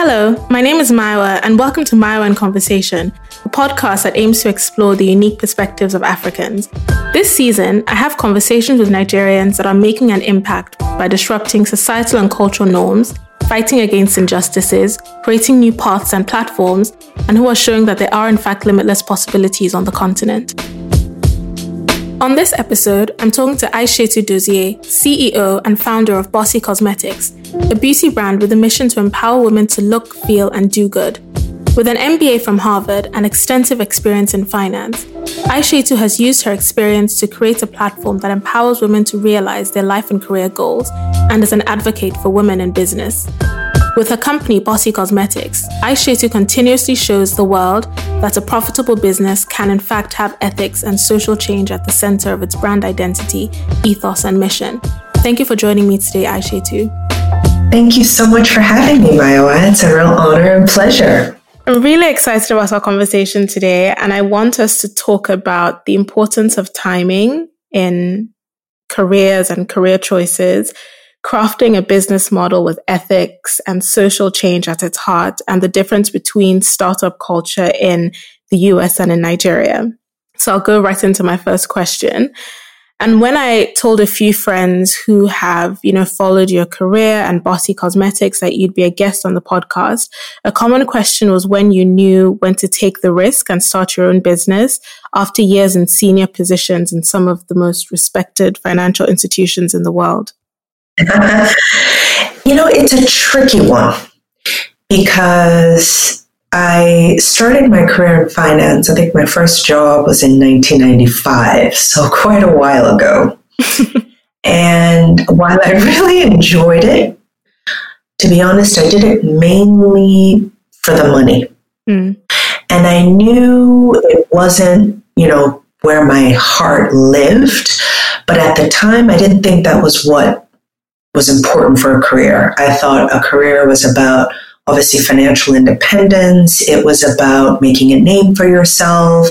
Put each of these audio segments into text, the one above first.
Hello, my name is Maiwa, and welcome to Maiwa in Conversation, a podcast that aims to explore the unique perspectives of Africans. This season, I have conversations with Nigerians that are making an impact by disrupting societal and cultural norms, fighting against injustices, creating new paths and platforms, and who are showing that there are, in fact, limitless possibilities on the continent. On this episode, I'm talking to Aishetu Dozie, CEO and founder of Bossy Cosmetics, a beauty brand with a mission to empower women to look, feel, and do good. With an MBA from Harvard and extensive experience in finance, Aishetu has used her experience to create a platform that empowers women to realize their life and career goals and is an advocate for women in business. With her company, Bossy Cosmetics, Aishetu continuously shows the world that a profitable business can in fact have ethics and social change at the center of its brand identity, ethos, and mission. Thank you for joining me today, Aishetu. Thank you so much for having me, Maiwa. It's a real honor and pleasure. I'm really excited about our conversation today, and I want us to talk about the importance of timing in careers and career choices crafting a business model with ethics and social change at its heart and the difference between startup culture in the US and in Nigeria. So I'll go right into my first question. And when I told a few friends who have, you know, followed your career and Bossy Cosmetics that you'd be a guest on the podcast, a common question was when you knew when to take the risk and start your own business after years in senior positions in some of the most respected financial institutions in the world. you know, it's a tricky one because I started my career in finance. I think my first job was in 1995, so quite a while ago. and while I really enjoyed it, to be honest, I did it mainly for the money. Mm. And I knew it wasn't, you know, where my heart lived. But at the time, I didn't think that was what was important for a career. I thought a career was about obviously financial independence. It was about making a name for yourself.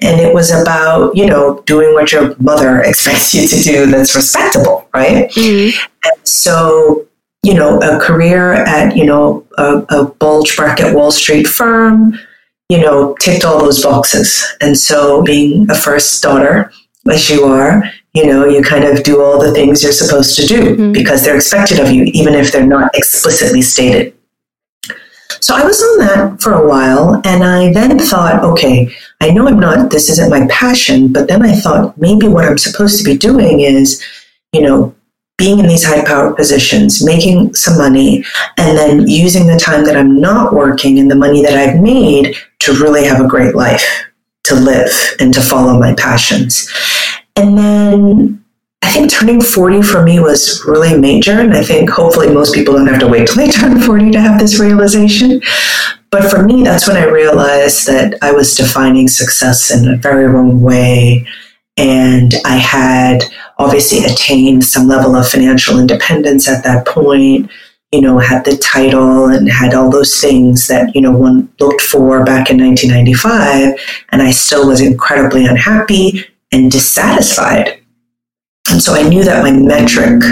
And it was about, you know, doing what your mother expects you to do that's respectable, right? Mm-hmm. And so, you know, a career at, you know, a, a bulge bracket Wall Street firm, you know, ticked all those boxes. And so being a first daughter, as you are, you know, you kind of do all the things you're supposed to do mm-hmm. because they're expected of you, even if they're not explicitly stated. So I was on that for a while, and I then thought, okay, I know I'm not, this isn't my passion, but then I thought maybe what I'm supposed to be doing is, you know, being in these high power positions, making some money, and then using the time that I'm not working and the money that I've made to really have a great life, to live and to follow my passions. And then I think turning 40 for me was really major. And I think hopefully most people don't have to wait till they turn 40 to have this realization. But for me, that's when I realized that I was defining success in a very wrong way. And I had obviously attained some level of financial independence at that point, you know, had the title and had all those things that, you know, one looked for back in 1995. And I still was incredibly unhappy and dissatisfied. And so I knew that my metric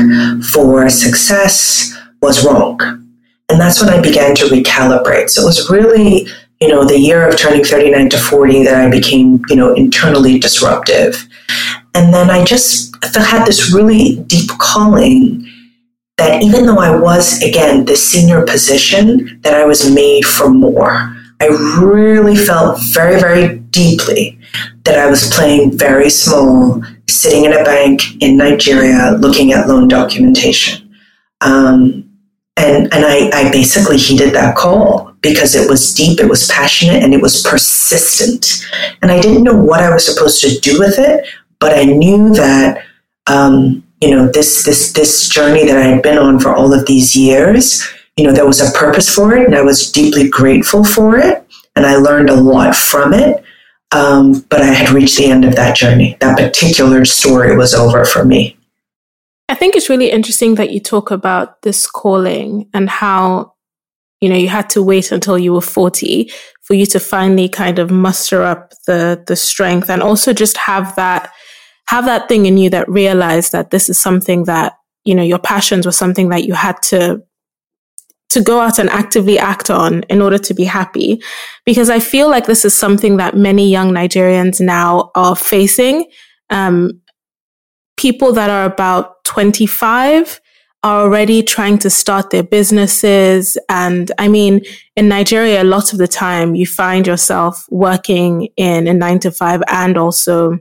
for success was wrong. And that's when I began to recalibrate. So it was really, you know, the year of turning 39 to 40 that I became, you know, internally disruptive. And then I just had this really deep calling that even though I was, again, the senior position, that I was made for more. I really felt very, very deeply that I was playing very small, sitting in a bank in Nigeria looking at loan documentation. Um, and and I, I basically heeded that call because it was deep, it was passionate, and it was persistent. And I didn't know what I was supposed to do with it, but I knew that um, you know this this this journey that I had been on for all of these years you know, there was a purpose for it and I was deeply grateful for it. And I learned a lot from it. Um, but I had reached the end of that journey. That particular story was over for me. I think it's really interesting that you talk about this calling and how, you know, you had to wait until you were 40 for you to finally kind of muster up the, the strength and also just have that, have that thing in you that realized that this is something that, you know, your passions were something that you had to to go out and actively act on in order to be happy. Because I feel like this is something that many young Nigerians now are facing. Um, people that are about 25 are already trying to start their businesses. And I mean, in Nigeria, a lot of the time you find yourself working in a nine to five and also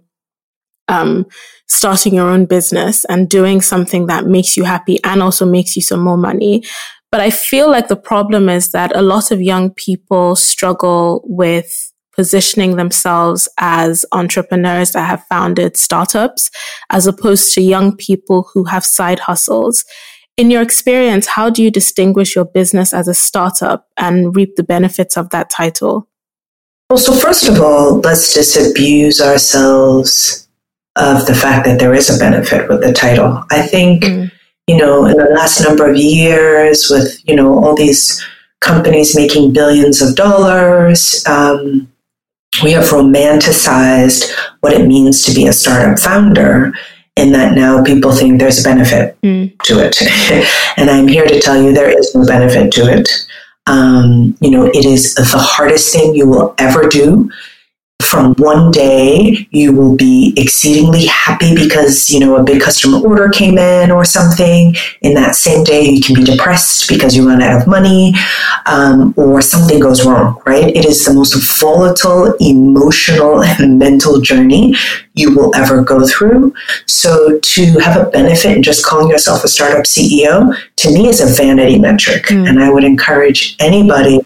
um, starting your own business and doing something that makes you happy and also makes you some more money. But I feel like the problem is that a lot of young people struggle with positioning themselves as entrepreneurs that have founded startups as opposed to young people who have side hustles. In your experience, how do you distinguish your business as a startup and reap the benefits of that title? Well, so first of all, let's disabuse ourselves of the fact that there is a benefit with the title. I think, mm. You know, in the last number of years, with, you know, all these companies making billions of dollars, um, we have romanticized what it means to be a startup founder in that now people think there's a benefit mm. to it. and I'm here to tell you there is no benefit to it. Um, you know, it is the hardest thing you will ever do from one day you will be exceedingly happy because you know a big customer order came in or something. In that same day you can be depressed because you run out of money um, or something goes wrong right? It is the most volatile emotional and mental journey you will ever go through. So to have a benefit in just calling yourself a startup ceo to me is a vanity metric. Mm. and i would encourage anybody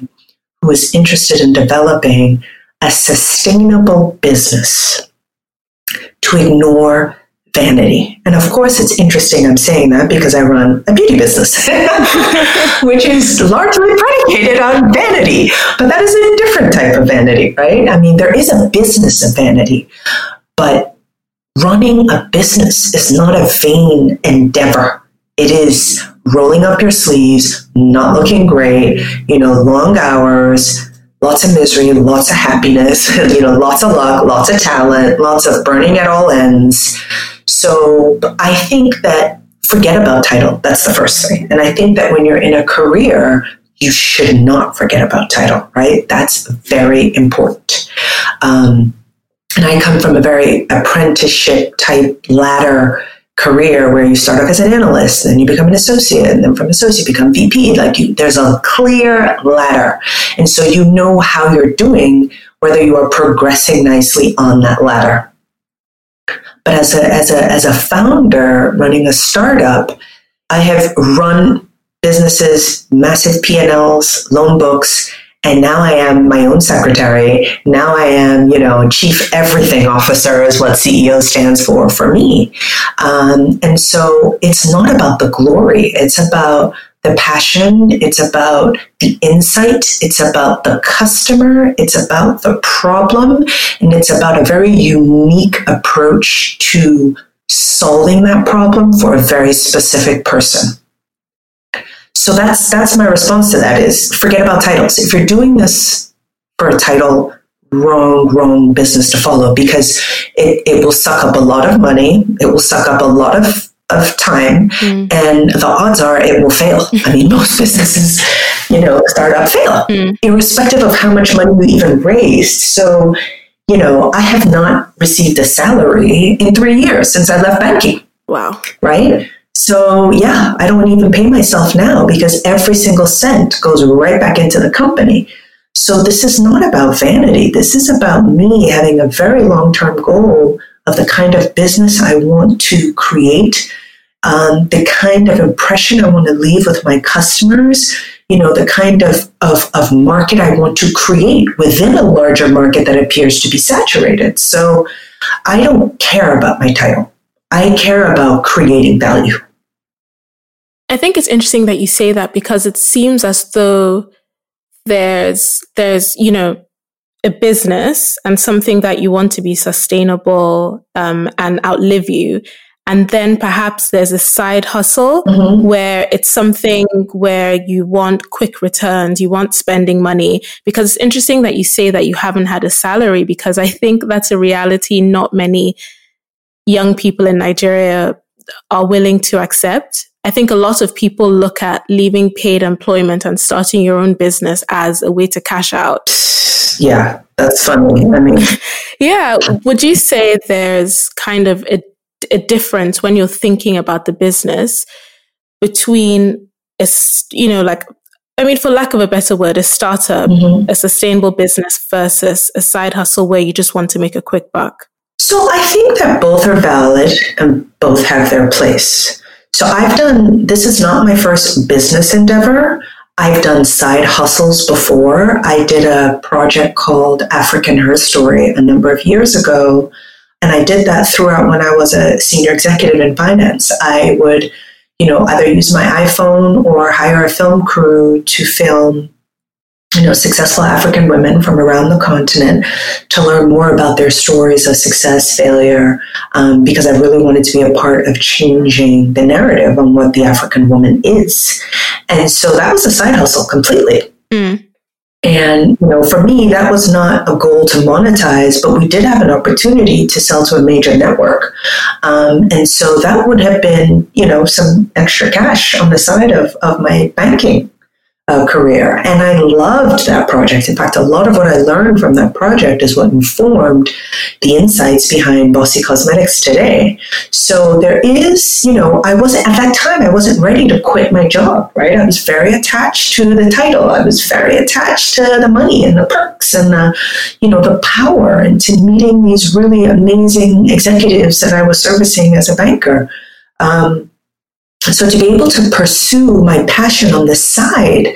who is interested in developing a sustainable business to ignore vanity. And of course, it's interesting I'm saying that because I run a beauty business, which is largely predicated on vanity. But that is a different type of vanity, right? I mean, there is a business of vanity, but running a business is not a vain endeavor. It is rolling up your sleeves, not looking great, you know, long hours, lots of misery, and lots of happiness, you know, lots of luck, lots of talent, lots of burning at all ends. So I think that forget about title. That's the first thing. And I think that when you're in a career, you should not forget about title, right? That's very important. Um, and I come from a very apprenticeship type ladder career where you start off as an analyst, then you become an associate, and then from associate become VP. Like you, there's a clear ladder, and so you know how you're doing, whether you are progressing nicely on that ladder. But as a as a as a founder running a startup, I have run businesses, massive P&Ls, loan books, and now I am my own secretary. Now I am, you know, chief everything officer is what CEO stands for for me. Um, and so it's not about the glory. It's about the passion. It's about the insight. It's about the customer. It's about the problem. And it's about a very unique approach to solving that problem for a very specific person. So that's that's my response to that is forget about titles. If you're doing this for a title, wrong, wrong business to follow because it, it will suck up a lot of money. It will suck up a lot of of time mm. and the odds are it will fail. I mean, most businesses, you know, startup fail, mm. irrespective of how much money you even raised. So, you know, I have not received a salary in three years since I left banking. Wow. Right? So, yeah, I don't even pay myself now because every single cent goes right back into the company. So, this is not about vanity. This is about me having a very long term goal of the kind of business I want to create, um, the kind of impression I want to leave with my customers, you know, the kind of, of, of market I want to create within a larger market that appears to be saturated. So, I don't care about my title. I care about creating value. I think it's interesting that you say that because it seems as though there's there's you know a business and something that you want to be sustainable um, and outlive you and then perhaps there's a side hustle mm-hmm. where it's something where you want quick returns, you want spending money. Because it's interesting that you say that you haven't had a salary because I think that's a reality not many young people in Nigeria are willing to accept. I think a lot of people look at leaving paid employment and starting your own business as a way to cash out. Yeah, that's funny. I mean, yeah. Would you say there's kind of a, a difference when you're thinking about the business between a, you know, like I mean, for lack of a better word, a startup, mm-hmm. a sustainable business versus a side hustle where you just want to make a quick buck? So I think that both are valid and both have their place. So I've done, this is not my first business endeavor. I've done side hustles before. I did a project called African Her Story a number of years ago. And I did that throughout when I was a senior executive in finance. I would you know, either use my iPhone or hire a film crew to film, you know, successful African women from around the continent to learn more about their stories of success, failure, um, because I really wanted to be a part of changing the narrative on what the African woman is. And so that was a side hustle completely. Mm. And, you know, for me, that was not a goal to monetize, but we did have an opportunity to sell to a major network. Um, and so that would have been, you know, some extra cash on the side of, of my banking uh, career. And I loved that project. In fact, a lot of what I learned from that project is what informed the insights behind Bossy Cosmetics today. So there is, you know, I wasn't, at that time, I wasn't ready to quit my job, right? I was very attached to the title. I was very attached to the money and the perks and the, you know, the power and to meeting these really amazing executives that I was servicing as a banker. Um, so to be able to pursue my passion on the side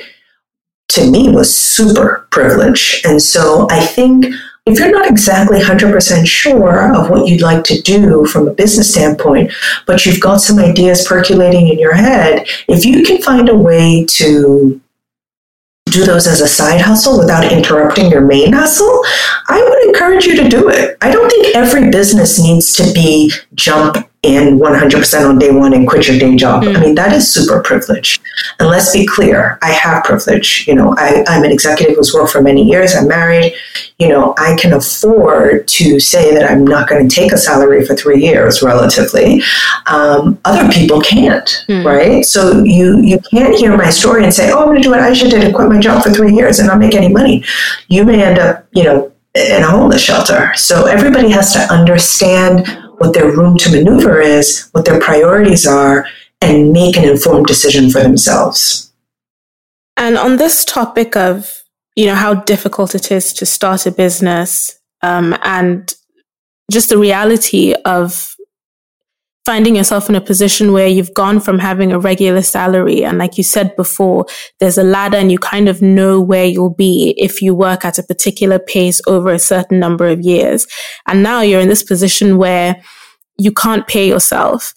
to me was super privilege. And so I think if you're not exactly 100% sure of what you'd like to do from a business standpoint, but you've got some ideas percolating in your head, if you can find a way to do those as a side hustle without interrupting your main hustle, I would encourage you to do it. I don't think every business needs to be jump in 100% on day one and quit your day job. Mm. I mean, that is super privilege. And let's be clear, I have privilege. You know, I, I'm an executive who's worked for many years. I'm married. You know, I can afford to say that I'm not going to take a salary for three years, relatively. Um, other people can't, mm. right? So you you can't hear my story and say, "Oh, I'm going to do what I should did and quit my job for three years and not make any money." You may end up, you know, in a homeless shelter. So everybody has to understand what their room to maneuver is, what their priorities are, and make an informed decision for themselves. And on this topic of, you know, how difficult it is to start a business um, and just the reality of finding yourself in a position where you've gone from having a regular salary and like you said before there's a ladder and you kind of know where you'll be if you work at a particular pace over a certain number of years and now you're in this position where you can't pay yourself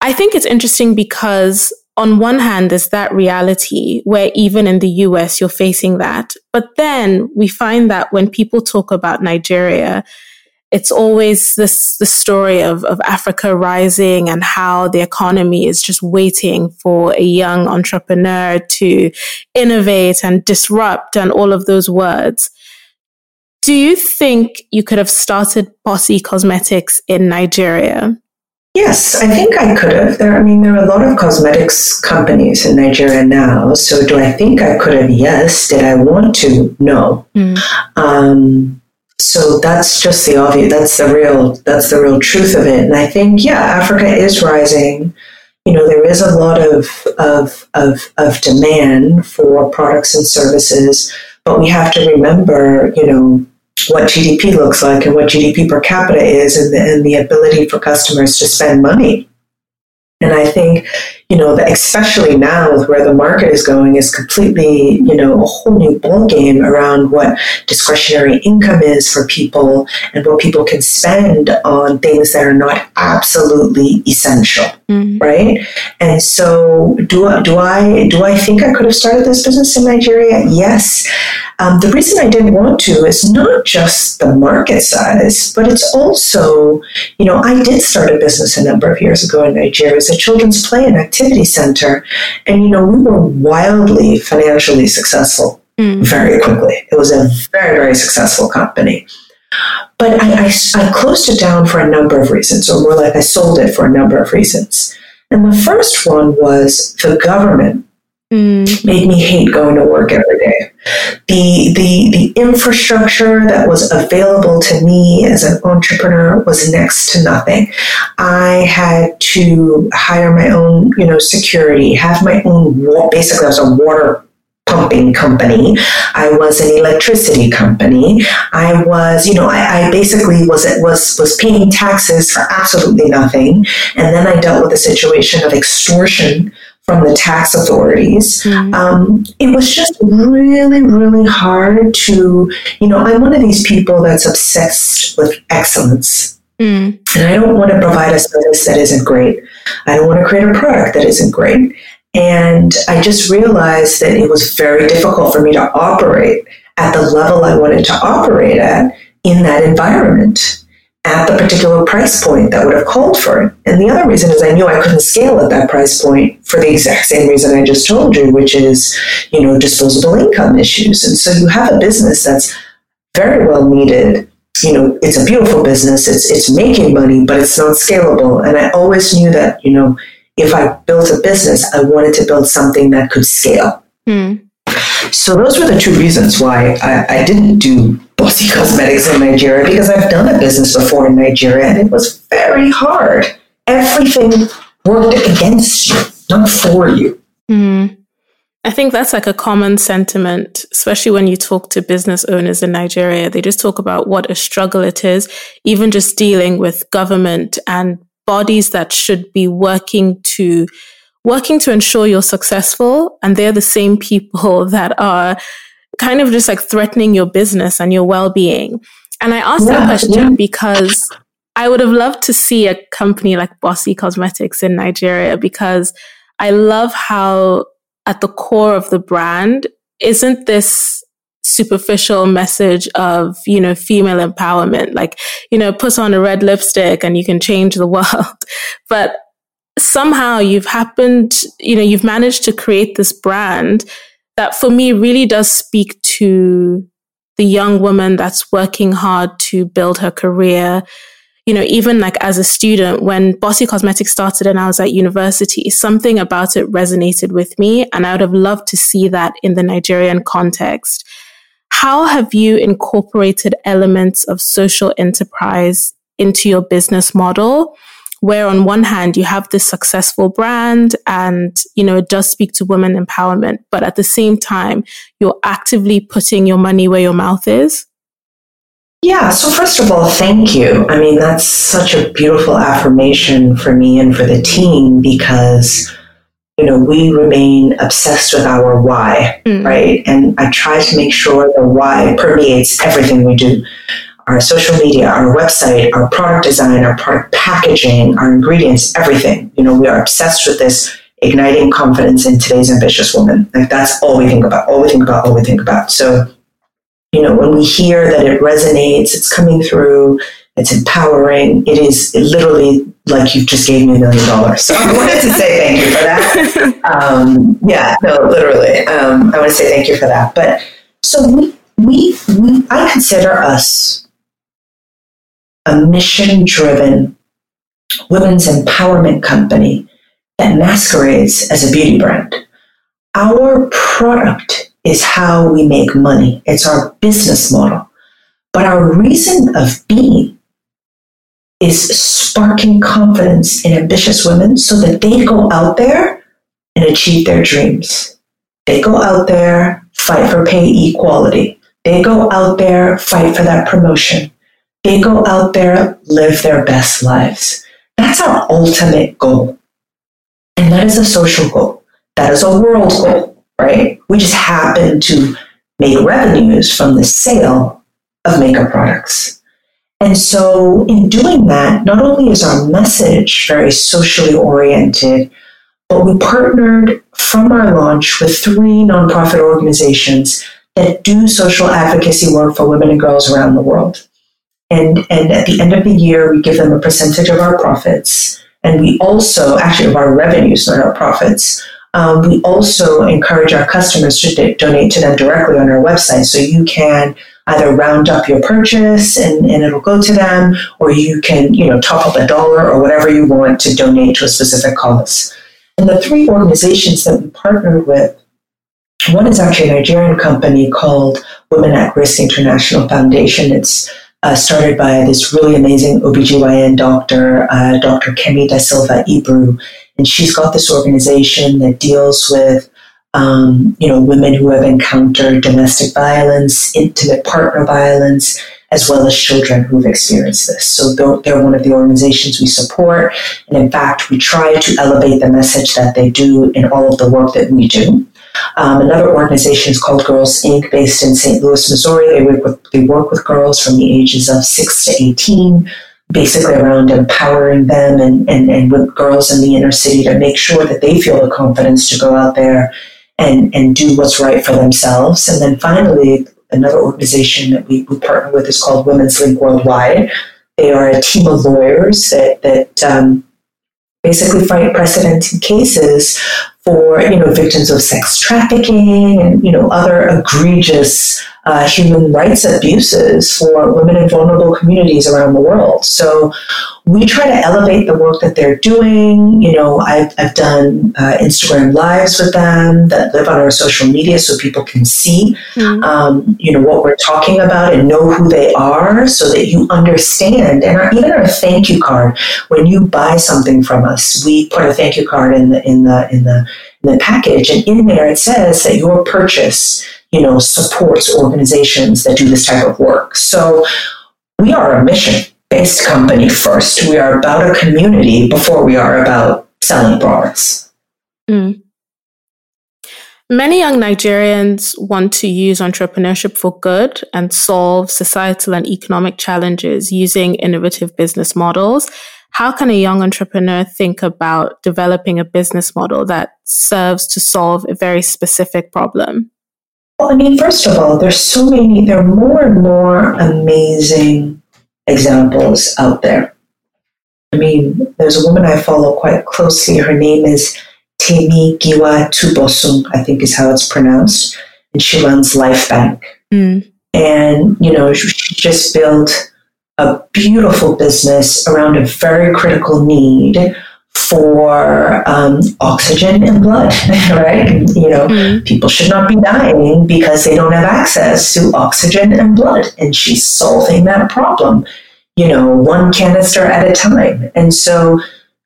i think it's interesting because on one hand, there's that reality where even in the US, you're facing that. But then we find that when people talk about Nigeria, it's always this the story of, of Africa rising and how the economy is just waiting for a young entrepreneur to innovate and disrupt and all of those words. Do you think you could have started Bossy Cosmetics in Nigeria? Yes, I think I could have. There, I mean, there are a lot of cosmetics companies in Nigeria now. So, do I think I could have? Yes. Did I want to? No. Mm. Um, so that's just the obvious that's the real that's the real truth of it. And i think yeah africa is rising. You know there is a lot of of of, of demand for products and services but we have to remember you know what gdp looks like and what gdp per capita is and the, and the ability for customers to spend money. And I think, you know, especially now with where the market is going is completely, you know, a whole new ballgame around what discretionary income is for people and what people can spend on things that are not absolutely essential, mm-hmm. right? And so, do I, do I do I think I could have started this business in Nigeria? Yes. Um, the reason I didn't want to is not just the market size, but it's also, you know, I did start a business a number of years ago in Nigeria as a children's play and activity center. And, you know, we were wildly financially successful mm. very quickly. It was a very, very successful company. But I, I, I closed it down for a number of reasons, or more like I sold it for a number of reasons. And the first one was the government mm. made me hate going to work every day. The, the, the infrastructure that was available to me as an entrepreneur was next to nothing. I had to hire my own, you know, security, have my own, basically I was a water pumping company. I was an electricity company. I was, you know, I, I, basically was was was paying taxes for absolutely nothing. And then I dealt with a situation of extortion from the tax authorities. Mm-hmm. Um, it was just really, really hard to, you know, I'm one of these people that's obsessed with excellence. Mm. And I don't want to provide a service that isn't great. I don't want to create a product that isn't great. And I just realized that it was very difficult for me to operate at the level I wanted to operate at in that environment at the particular price point that would have called for it. And the other reason is I knew I couldn't scale at that price point for the exact same reason I just told you, which is, you know, disposable income issues. And so you have a business that's very well needed. You know, it's a beautiful business. It's it's making money, but it's not scalable. And I always knew that, you know, if I built a business, I wanted to build something that could scale. Mm. So those were the two reasons why I, I didn't do Bossy Cosmetics in Nigeria because I've done a business before in Nigeria and it was very hard. Everything worked against you, not for you. Mm. I think that's like a common sentiment, especially when you talk to business owners in Nigeria. They just talk about what a struggle it is, even just dealing with government and bodies that should be working to working to ensure you're successful and they're the same people that are kind of just like threatening your business and your well-being and i asked yeah, that question yeah. because i would have loved to see a company like bossy cosmetics in nigeria because i love how at the core of the brand isn't this superficial message of, you know, female empowerment, like, you know, put on a red lipstick and you can change the world. but somehow you've happened, you know, you've managed to create this brand that for me really does speak to the young woman that's working hard to build her career. You know, even like as a student, when Bossy Cosmetics started and I was at university, something about it resonated with me. And I would have loved to see that in the Nigerian context. How have you incorporated elements of social enterprise into your business model? Where on one hand you have this successful brand and, you know, it does speak to women empowerment, but at the same time, you're actively putting your money where your mouth is? Yeah, so first of all, thank you. I mean, that's such a beautiful affirmation for me and for the team because you know, we remain obsessed with our why, mm. right? And I try to make sure the why permeates everything we do. Our social media, our website, our product design, our product packaging, our ingredients, everything. You know, we are obsessed with this igniting confidence in today's ambitious woman. Like that's all we think about, all we think about, all we think about. So, you know, when we hear that it resonates, it's coming through, it's empowering. It is literally like you just gave me a million dollars. So I wanted to say thank you for that. Um, yeah, no, literally. Um, I want to say thank you for that. But so we, we, we I consider us a mission driven women's empowerment company that masquerades as a beauty brand. Our product is how we make money. It's our business model. But our reason of being is sparking confidence in ambitious women so that they go out there and achieve their dreams. They go out there, fight for pay equality. They go out there, fight for that promotion. They go out there, live their best lives. That's our ultimate goal. And that is a social goal. That is a world goal, right? We just happen to make revenues from the sale of makeup products. And so, in doing that, not only is our message very socially oriented, but we partnered from our launch with three nonprofit organizations that do social advocacy work for women and girls around the world. And, and at the end of the year, we give them a percentage of our profits. And we also, actually, of our revenues, not our profits. Um, we also encourage our customers to donate to them directly on our website. So you can either round up your purchase and, and it'll go to them, or you can, you know, top up a dollar or whatever you want to donate to a specific cause. And the three organizations that we partnered with, one is actually a Nigerian company called Women at Risk International Foundation. It's uh, started by this really amazing OBGYN doctor, uh, Dr. Kemi Da Silva Ibru. And she's got this organization that deals with um, you know, women who have encountered domestic violence, intimate partner violence, as well as children who've experienced this. So they're, they're, one of the organizations we support. And in fact, we try to elevate the message that they do in all of the work that we do. Um, another organization is called Girls Inc., based in St. Louis, Missouri. They work with, they work with girls from the ages of 6 to 18 basically around empowering them and, and, and with girls in the inner city to make sure that they feel the confidence to go out there and, and do what's right for themselves. And then finally, another organization that we, we partner with is called Women's Link Worldwide. They are a team of lawyers that, that um, basically fight precedent cases for you know victims of sex trafficking and you know other egregious uh, human rights abuses for women in vulnerable communities around the world. So we try to elevate the work that they're doing. You know, I've, I've done uh, Instagram lives with them that live on our social media so people can see, mm-hmm. um, you know, what we're talking about and know who they are so that you understand. And our, even our thank you card, when you buy something from us, we put a thank you card in the, in the, in the, in the package. And in there it says that your purchase, you know, supports organizations that do this type of work. So we are a mission based company first. We are about a community before we are about selling products. Mm. Many young Nigerians want to use entrepreneurship for good and solve societal and economic challenges using innovative business models. How can a young entrepreneur think about developing a business model that serves to solve a very specific problem? Well, I mean, first of all, there's so many, there are more and more amazing examples out there. I mean, there's a woman I follow quite closely. Her name is Temie Giwa-Tubosun, I think is how it's pronounced. And she runs Life Bank. Mm. And, you know, she just built a beautiful business around a very critical need for um, oxygen and blood, right? You know, mm. people should not be dying because they don't have access to oxygen and blood. And she's solving that problem, you know, one canister at a time. And so,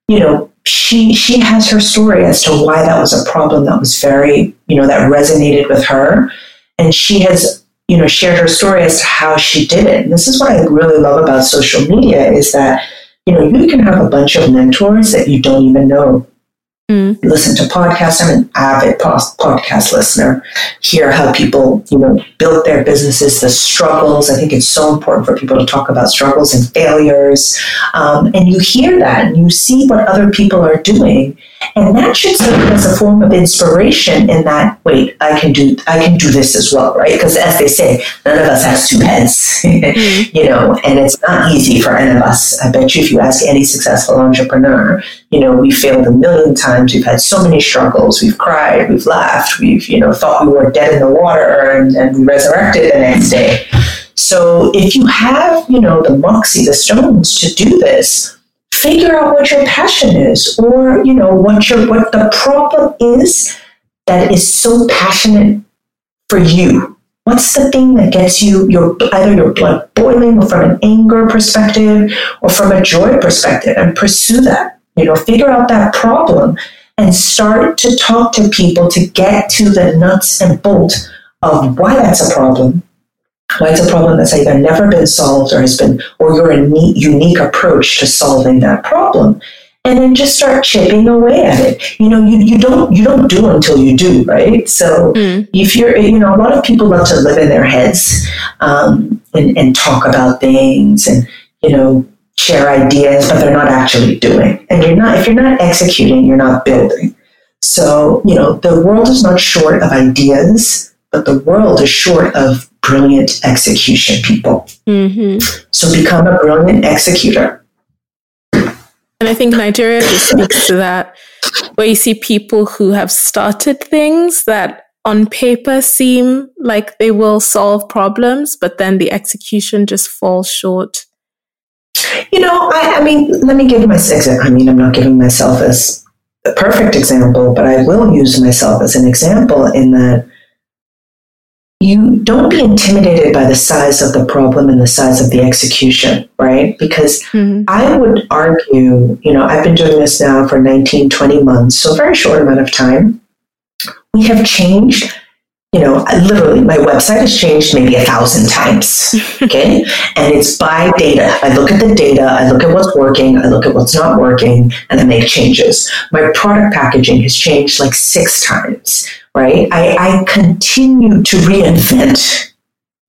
you know, she she has her story as to why that was a problem that was very, you know, that resonated with her. And she has, you know, shared her story as to how she did it. And this is what I really love about social media is that you know, you can have a bunch of mentors that you don't even know. Mm. Listen to podcasts. I'm an avid podcast listener. Hear how people, you know, built their businesses, the struggles. I think it's so important for people to talk about struggles and failures. Um, and you hear that and you see what other people are doing. And that should serve as a form of inspiration in that, wait, I can do I can do this as well, right? Because as they say, none of us has two heads. mm-hmm. you know, and it's not easy for any of us. I bet you if you ask any successful entrepreneur, you know, we failed a million times, we've had so many struggles, we've cried, we've laughed, we've, you know, thought we were dead in the water and, and we resurrected the next day. So if you have, you know, the moxie, the stones to do this, figure out what your passion is or you know what your what the problem is that is so passionate for you. What's the thing that gets you your either your blood boiling or from an anger perspective or from a joy perspective and pursue that you know figure out that problem and start to talk to people to get to the nuts and bolts of why that's a problem why it's a problem that's either never been solved or has been, or your unique approach to solving that problem. And then just start chipping away at it. You know, you, you don't you don't do until you do, right? So mm. if you're, you know, a lot of people love to live in their heads um, and, and talk about things and you know share ideas, but they're not actually doing. And you're not if you're not executing, you're not building. So you know, the world is not short of ideas, but the world is short of brilliant execution people. Mm-hmm. So become a brilliant executor. And I think Nigeria just speaks to that, where you see people who have started things that on paper seem like they will solve problems, but then the execution just falls short? You know, I, I mean, let me give myself, I mean, I'm not giving myself as a perfect example, but I will use myself as an example in that you don't be intimidated by the size of the problem and the size of the execution, right? Because mm-hmm. I would argue, you know, I've been doing this now for 19, 20 months, so a very short amount of time. We have changed you know, literally my website has changed maybe a thousand times. Okay. and it's by data. I look at the data, I look at what's working, I look at what's not working, and I make changes. My product packaging has changed like six times, right? I, I continue to reinvent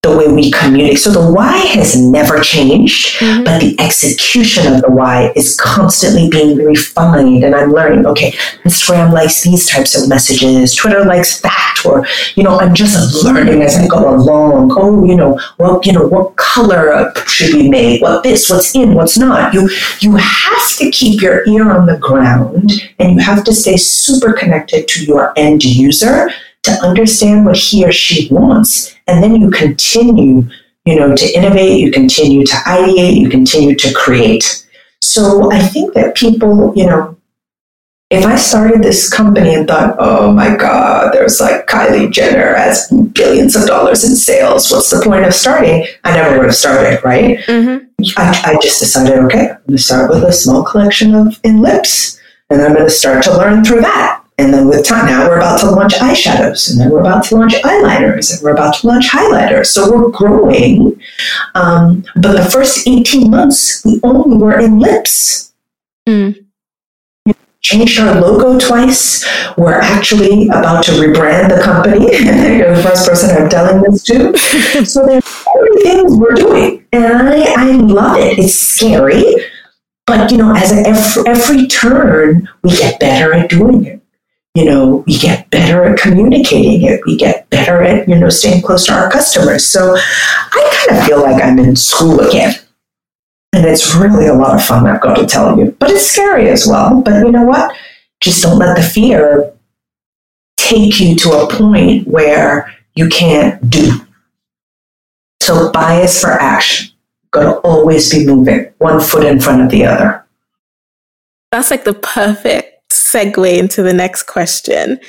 the way we communicate. So the why has never changed, mm-hmm. but the execution of the why is constantly being refined. And I'm learning, okay, Instagram likes these types of messages, Twitter likes that, or, you know, I'm just learning as I go along. Oh, you know, well, you know, what color should be made? What this, what's in, what's not? You you have to keep your ear on the ground and you have to stay super connected to your end user to understand what he or she wants. And then you continue, you know, to innovate, you continue to ideate, you continue to create. So I think that people, you know, if I started this company and thought, oh my God, there's like Kylie Jenner has billions of dollars in sales, what's the point of starting? I never would have started, right? Mm-hmm. I, I just decided, okay, I'm going to start with a small collection of in lips and I'm going to start to learn through that. And then with time, now we're about to launch eyeshadows, and then we're about to launch eyeliners, and we're about to launch highlighters. So we're growing. Um, but the first 18 months, we only were in lips. Mm. Changed our logo twice. We're actually about to rebrand the company. You're the first person I'm telling this to. so there's other things we're doing. And I, I love it. It's scary. But, you know, as every, every turn, we get better at doing it you know, we get better at communicating it. We get better at, you know, staying close to our customers. So I kind of feel like I'm in school again. And it's really a lot of fun, I've got to tell you. But it's scary as well. But you know what? Just don't let the fear take you to a point where you can't do. So bias for action. Got to always be moving one foot in front of the other. That's like the perfect segue into the next question.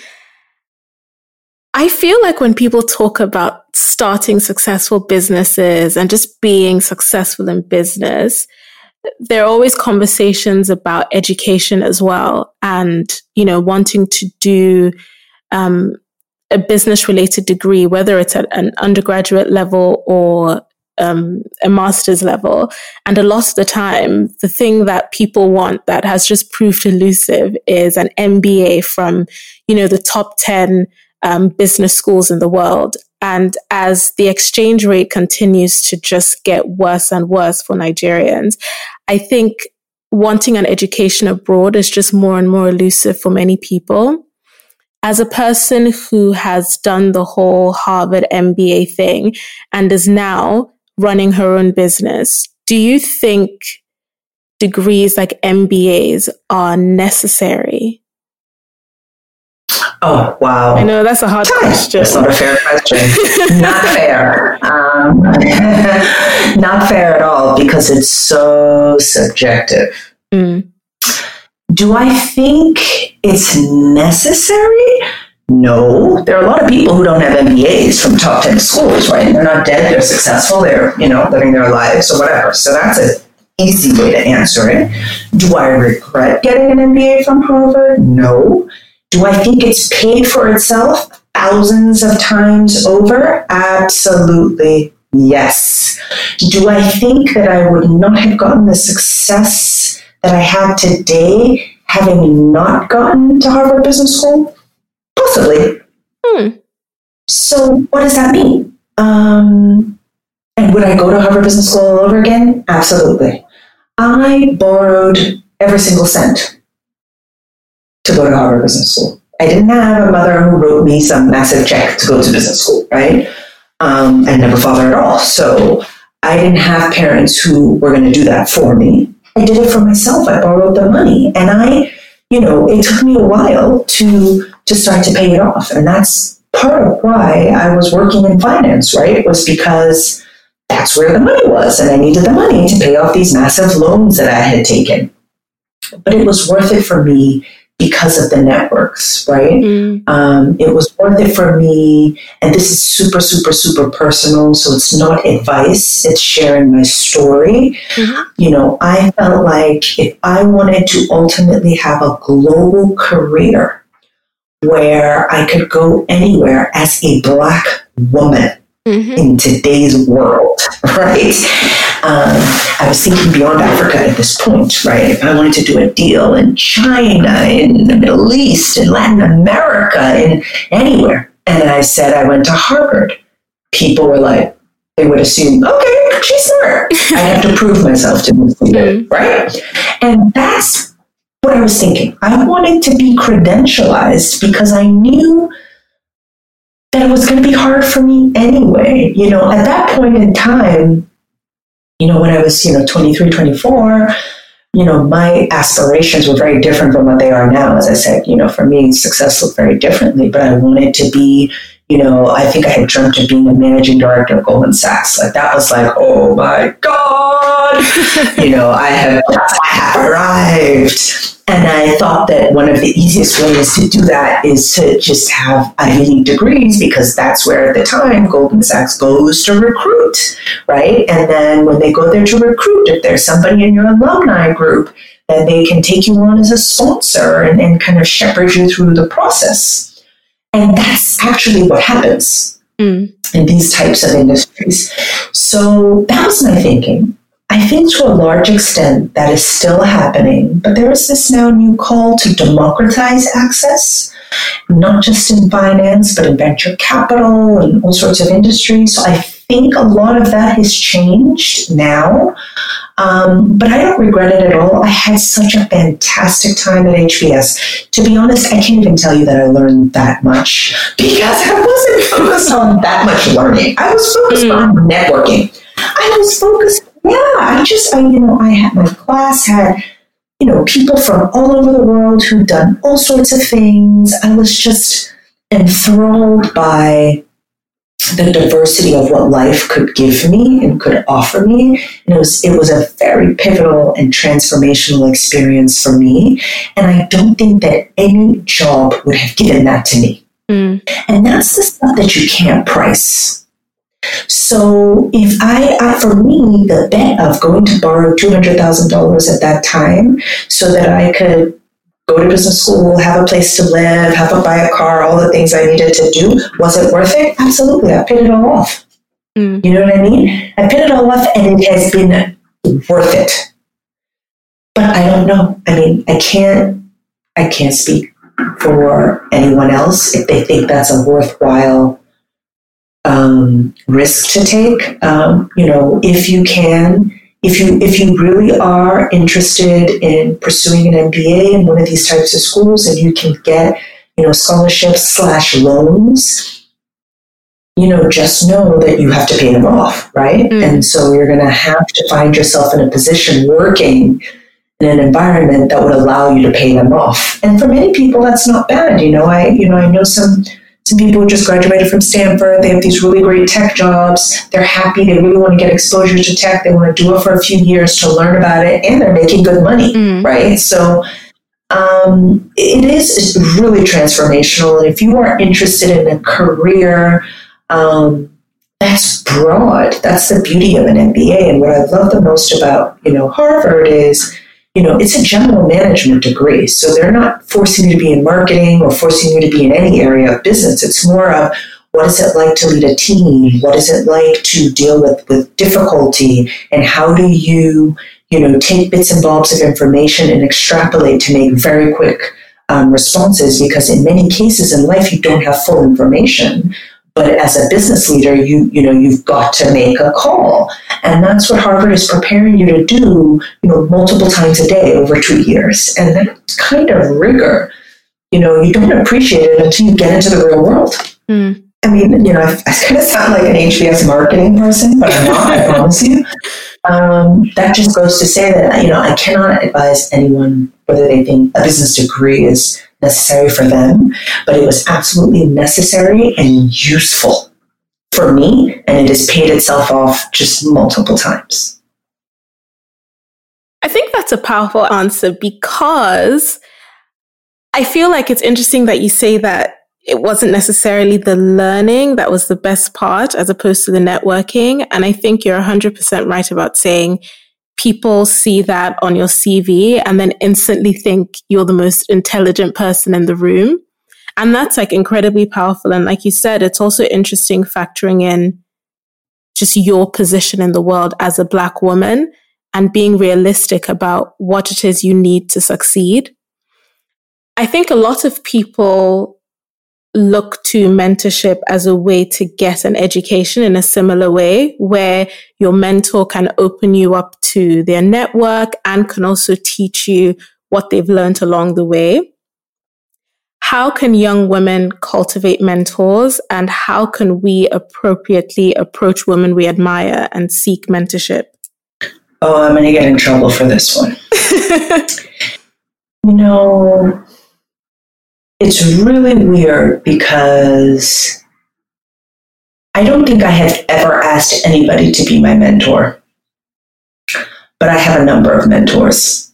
I feel like when people talk about starting successful businesses and just being successful in business, there are always conversations about education as well and, you know, wanting to do um, a business related degree, whether it's at an undergraduate level or um, a master's level. And a lot of the time, the thing that people want that has just proved elusive is an MBA from, you know, the top 10 um, business schools in the world. And as the exchange rate continues to just get worse and worse for Nigerians, I think wanting an education abroad is just more and more elusive for many people. As a person who has done the whole Harvard MBA thing and is now running her own business, do you think degrees like MBAs are necessary? Oh, wow. I know that's a hard question. That's not a fair question. not fair. Um, not fair at all because it's so subjective. Mm. Do I think it's necessary? No, there are a lot of people who don't have MBAs from top 10 schools, right? They're not dead, they're successful, they're, you know, living their lives or whatever. So that's an easy way to answer it. Do I regret getting an MBA from Harvard? No. Do I think it's paid for itself thousands of times over? Absolutely yes. Do I think that I would not have gotten the success that I have today having not gotten to Harvard Business School? Possibly. Hmm. So, what does that mean? Um, and would I go to Harvard Business School all over again? Absolutely. I borrowed every single cent to go to Harvard Business School. I didn't have a mother who wrote me some massive check to go to business school, right? Um, I never father at all. So I didn't have parents who were going to do that for me. I did it for myself. I borrowed the money. And I, you know, it took me a while to to start to pay it off. And that's part of why I was working in finance, right? Was because that's where the money was, and I needed the money to pay off these massive loans that I had taken. But it was worth it for me because of the networks, right? Mm. Um, it was worth it for me. And this is super, super, super personal. So it's not advice, it's sharing my story. Mm-hmm. You know, I felt like if I wanted to ultimately have a global career where I could go anywhere as a Black woman, mm-hmm. in today's world, right? Um, I was thinking beyond Africa at this point, right? If I wanted to do a deal in China, in the Middle East, in Latin America, in anywhere, and I said I went to Harvard, people were like, they would assume, okay, she's smart. I have to prove myself to them, mm-hmm. right? And that's what I was thinking. I wanted to be credentialized because I knew that it was going to be hard for me anyway. You know, at that point in time, you know, when I was, you know, 23, 24, you know, my aspirations were very different from what they are now. As I said, you know, for me, success looked very differently, but I wanted to be, you know, I think I had dreamt of being a managing director of Goldman Sachs. Like that was like, oh my God, you know, I have, I have arrived. And I thought that one of the easiest ways to do that is to just have Ivy League degrees because that's where at the time Goldman Sachs goes to recruit, right? And then when they go there to recruit, if there's somebody in your alumni group, then they can take you on as a sponsor and, and kind of shepherd you through the process. And that's actually what happens mm. in these types of industries. So that was my thinking. I think to a large extent that is still happening, but there is this now new call to democratize access, not just in finance, but in venture capital and all sorts of industries. So I think a lot of that has changed now, um, but I don't regret it at all. I had such a fantastic time at HBS. To be honest, I can't even tell you that I learned that much because I wasn't focused on that much learning. I was focused mm. on networking. I was focused yeah, I just, I, you know, I had my class had, you know, people from all over the world who'd done all sorts of things. I was just enthralled by the diversity of what life could give me and could offer me. And it was it was a very pivotal and transformational experience for me. And I don't think that any job would have given that to me. Mm. And that's the stuff that you can't price. So if I, I, for me, the bet of going to borrow $200,000 at that time so that I could go to business school, have a place to live, have to buy a car, all the things I needed to do, was it worth it? Absolutely. I paid it all off. Mm. You know what I mean? I paid it all off and it has been worth it. But I don't know. I mean, I can't, I can't speak for anyone else if they think that's a worthwhile um, risk to take. Um, you know, if you can, if you if you really are interested in pursuing an MBA in one of these types of schools, and you can get you know scholarships slash loans. You know, just know that you have to pay them off, right? Mm. And so you're going to have to find yourself in a position working in an environment that would allow you to pay them off. And for many people, that's not bad. You know, I you know I know some some people who just graduated from Stanford. They have these really great tech jobs. They're happy. They really want to get exposure to tech. They want to do it for a few years to learn about it, and they're making good money, mm. right? So um, it is really transformational. If you are interested in a career um, that's broad, that's the beauty of an MBA. And what I love the most about you know Harvard is you know, it's a general management degree. So they're not forcing you to be in marketing or forcing you to be in any area of business. It's more of what is it like to lead a team? What is it like to deal with, with difficulty? And how do you, you know, take bits and bobs of information and extrapolate to make very quick um, responses? Because in many cases in life, you don't have full information. But as a business leader, you you know you've got to make a call, and that's what Harvard is preparing you to do. You know, multiple times a day over two years, and that kind of rigor. You know, you don't appreciate it until you get into the real world. Mm. I mean, you know, I, I kind of sound like an HBS marketing person, but I'm not. I promise you. Um, that just goes to say that you know I cannot advise anyone whether they think a business degree is necessary for them, but it was absolutely necessary and useful for me, and it has paid itself off just multiple times. I think that's a powerful answer because I feel like it's interesting that you say that it wasn't necessarily the learning that was the best part as opposed to the networking. And I think you're 100% right about saying people see that on your CV and then instantly think you're the most intelligent person in the room. And that's like incredibly powerful. And like you said, it's also interesting factoring in just your position in the world as a Black woman and being realistic about what it is you need to succeed. I think a lot of people look to mentorship as a way to get an education in a similar way where your mentor can open you up to their network and can also teach you what they've learned along the way. How can young women cultivate mentors and how can we appropriately approach women we admire and seek mentorship? Oh, I'm going to get in trouble for this one. you know, it's really weird because I don't think I have ever asked anybody to be my mentor, but I have a number of mentors.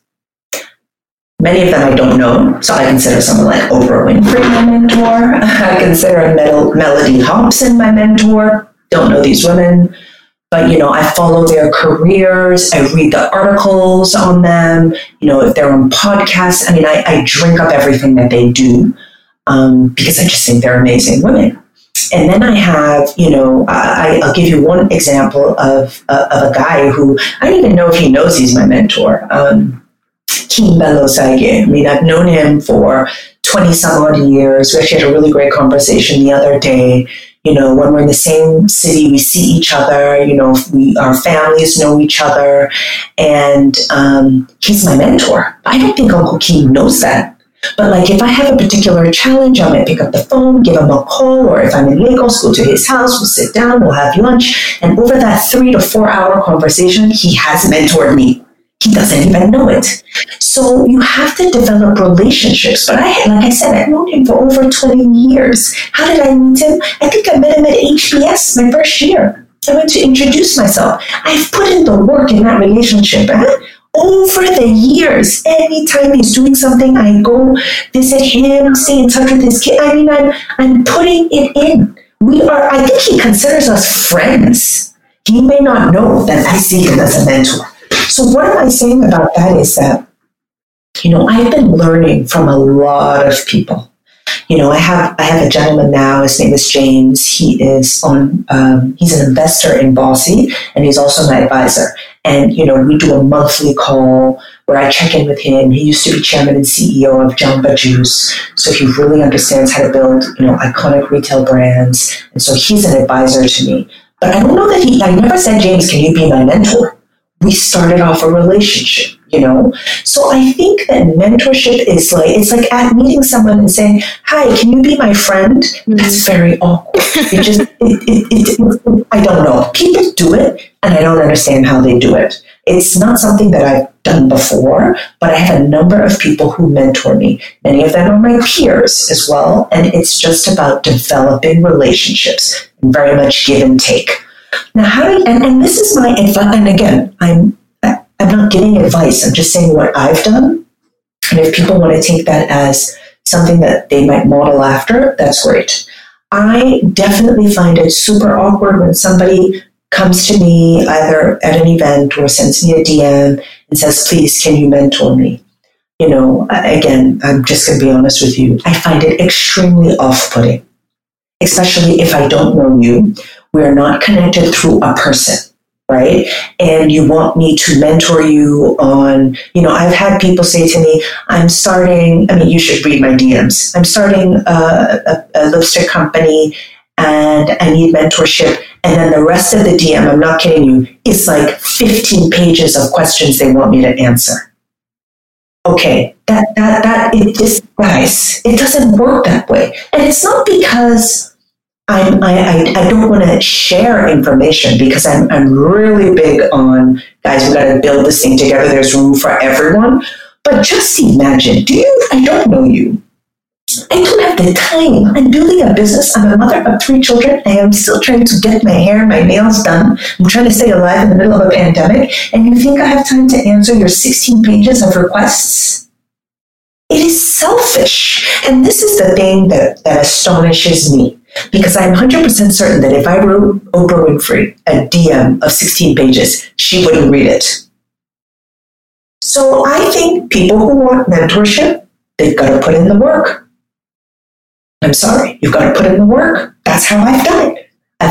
Many of them I don't know, so I consider someone like Oprah Winfrey my mentor. I consider Mel- Mellody Hobson my mentor. Don't know these women, but you know, I follow their careers. I read the articles on them. You know, if they're on podcasts, I mean, I, I drink up everything that they do um, because I just think they're amazing women. And then I have, you know, I, will give you one example of, uh, of a guy who I don't even know if he knows he's my mentor. Um, Kim Bello Saige. I mean, I've known him for 20 some odd years. We actually had a really great conversation the other day. You know, when we're in the same city, we see each other, you know, we, our families know each other. And um, he's my mentor. I don't think Uncle Kim knows that. But like if I have a particular challenge, I might pick up the phone, give him a call, or if I'm in Lagos, go to his house, we'll sit down, we'll have lunch. And over that three to four hour conversation, he has mentored me. He doesn't even know it. So you have to develop relationships. But I, like I said, I've known him for over 20 years. How did I meet him? I think I met him at HBS my first year. I went to introduce myself. I've put in the work in that relationship. Huh? over the years, anytime he's doing something, I go visit him, stay in touch with his kid. I mean, I'm I'm putting it in. We are. I think he considers us friends. He may not know that I see him as a mentor. So what am I saying about that is that, you know, I've been learning from a lot of people. You know, I have I have a gentleman now. His name is James. He is on. Um, he's an investor in Bossy, and he's also my advisor. And, you know, we do a monthly call where I check in with him. He used to be chairman and CEO of Jamba Juice. So he really understands how to build, you know, iconic retail brands. And so he's an advisor to me. But I don't know that he, I never said, James, can you be my mentor? We started off a relationship you know? So i think that mentorship is like it's like at meeting someone and saying hi can you be my friend? Mm-hmm. that's very awkward. It just it, it, it, i don't know. People do it and i don't understand how they do it. It's not something that i've done before but i have a number of people who mentor me. Many of them are my peers as well and it's just about developing relationships and very much give and take now how do and, and this is my advice and again i'm I'm not giving advice. I'm just saying what I've done. And if people want to take that as something that they might model after, that's great. I definitely find it super awkward when somebody comes to me either at an event or sends me a DM and says, please, can you mentor me? You know, again, I'm just going to be honest with you. I find it extremely off putting, especially if I don't know you. We're not connected through a person right? And you want me to mentor you on, you know, I've had people say to me, I'm starting, I mean, you should read my DMs. I'm starting a, a, a lipstick company and I need mentorship. And then the rest of the DM, I'm not kidding you, is like 15 pages of questions they want me to answer. Okay, that, that, that, it just, guys, it doesn't work that way. And it's not because I'm, I, I, I don't want to share information because I'm, I'm really big on guys, we got to build this thing together. There's room for everyone. But just imagine, do you, I don't know you, I don't have the time. I'm building a business. I'm a mother of three children. I am still trying to get my hair, my nails done. I'm trying to stay alive in the middle of a pandemic. And you think I have time to answer your 16 pages of requests? It is selfish. And this is the thing that, that astonishes me because I'm 100% certain that if I wrote Oprah Winfrey a DM of 16 pages, she wouldn't read it. So I think people who want mentorship, they've got to put in the work. I'm sorry, you've got to put in the work. That's how I've done it.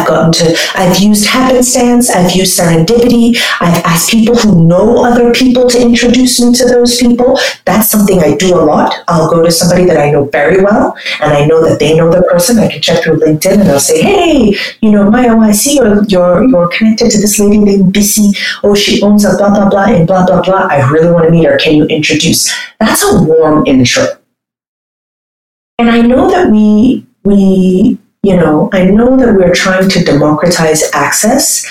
I've gotten to, I've used happenstance, I've used serendipity, I've asked people who know other people to introduce me to those people. That's something I do a lot. I'll go to somebody that I know very well, and I know that they know the person. I can check through LinkedIn and I'll say, hey, you know, Maya, I see you're, you're, you're connected to this lady named Bissy. Oh, she owns a blah, blah, blah, and blah, blah, blah. I really want to meet her. Can you introduce? That's a warm intro. And I know that we, we, you know, I know that we're trying to democratize access,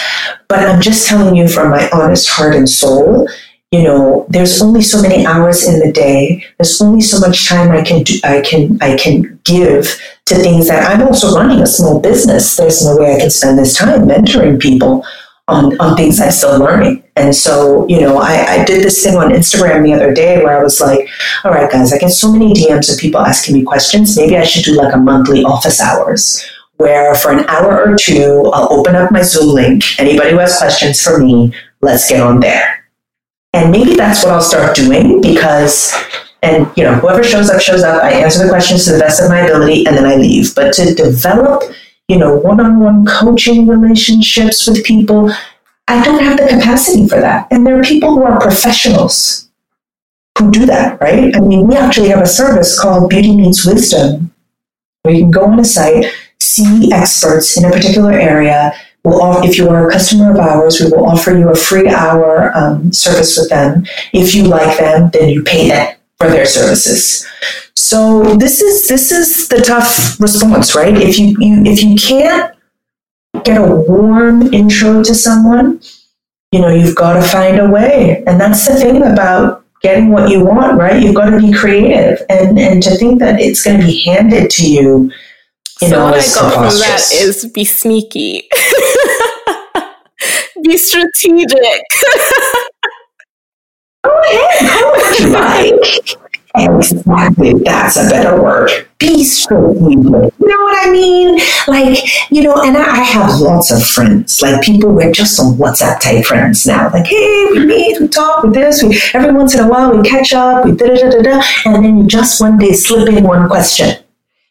but I'm just telling you from my honest heart and soul, you know, there's only so many hours in the day. There's only so much time I can do, I can I can give to things that I'm also running a small business. There's no way I can spend this time mentoring people on, on things I'm still learning. And so, you know, I, I did this thing on Instagram the other day where I was like, all right, guys, I get so many DMs of people asking me questions. Maybe I should do like a monthly office hours where for an hour or two, I'll open up my Zoom link. Anybody who has questions for me, let's get on there. And maybe that's what I'll start doing because and you know whoever shows up shows up i answer the questions to the best of my ability and then i leave but to develop you know, one-on-one coaching relationships with people. I don't have the capacity for that. And there are people who are professionals who do that, right? I mean, we actually have a service called Beauty Meets Wisdom, where you can go on a site, see experts in a particular area. We'll offer, if you are a customer of ours, we will offer you a free hour um, service with them. If you like them, then you pay them for their services. So this is this is the tough response, right? If you, you if you can't get a warm intro to someone, you know, you've got to find a way. And that's the thing about getting what you want, right? You've got to be creative and and to think that it's going to be handed to you. You so know, what I got from that is be sneaky, be strategic. Ahead, like. Exactly. That's a better word. Peaceful people. You know what I mean? Like, you know, and I, I have lots of friends, like people we're just on WhatsApp type friends now. Like, hey, we meet, we talk, we this, we every once in a while we catch up, we da da da da, and then you just one day slip in one question.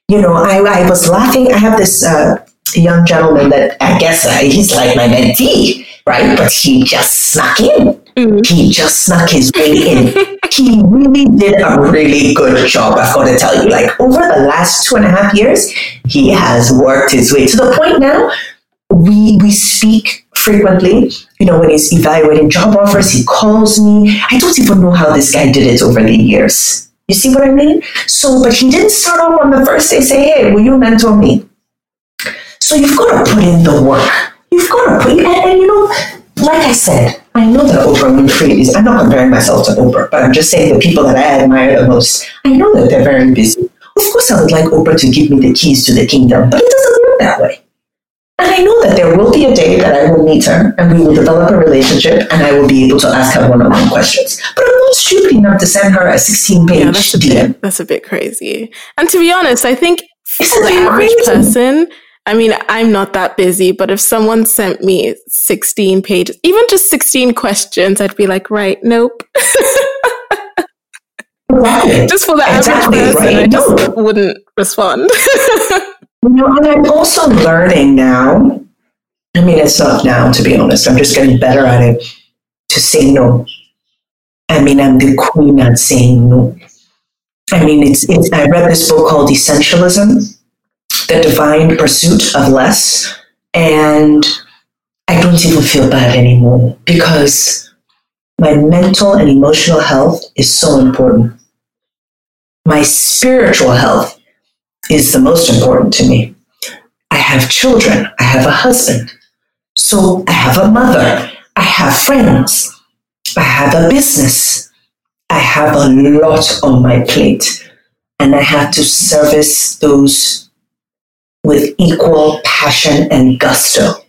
You know, I, I was laughing. I have this uh, young gentleman that I guess uh, he's like my mentee, right? But he just snuck in Mm. He just snuck his way in. he really did a really good job, I've got to tell you. Like over the last two and a half years, he has worked his way to the point now we we speak frequently. You know, when he's evaluating job offers, he calls me. I don't even know how this guy did it over the years. You see what I mean? So, but he didn't start off on the first day say, "Hey, will you mentor me?" So you've got to put in the work. You've got to put, said, I know that Oprah Winfrey is, I'm not comparing myself to Oprah, but I'm just saying the people that I admire the most, I know that they're very busy. Of course, I would like Oprah to give me the keys to the kingdom, but it doesn't work that way. And I know that there will be a day that I will meet her and we will develop a relationship and I will be able to ask her one on one questions. But I'm not stupid enough to send her a 16 page yeah, that's a DM. Bit, that's a bit crazy. And to be honest, I think for the average person, I mean, I'm not that busy, but if someone sent me 16 pages, even just 16 questions, I'd be like, right, nope. Exactly. just for the exactly, average person, right? I just nope. wouldn't respond. you know, and I'm also learning now. I mean, it's not now, to be honest. I'm just getting better at it to say no. I mean, I'm the queen at saying no. I mean, it's, it's I read this book called Essentialism the divine pursuit of less. And I don't even feel bad anymore because my mental and emotional health is so important. My spiritual health is the most important to me. I have children. I have a husband. So I have a mother. I have friends. I have a business. I have a lot on my plate. and I have to service those with equal passion and gusto.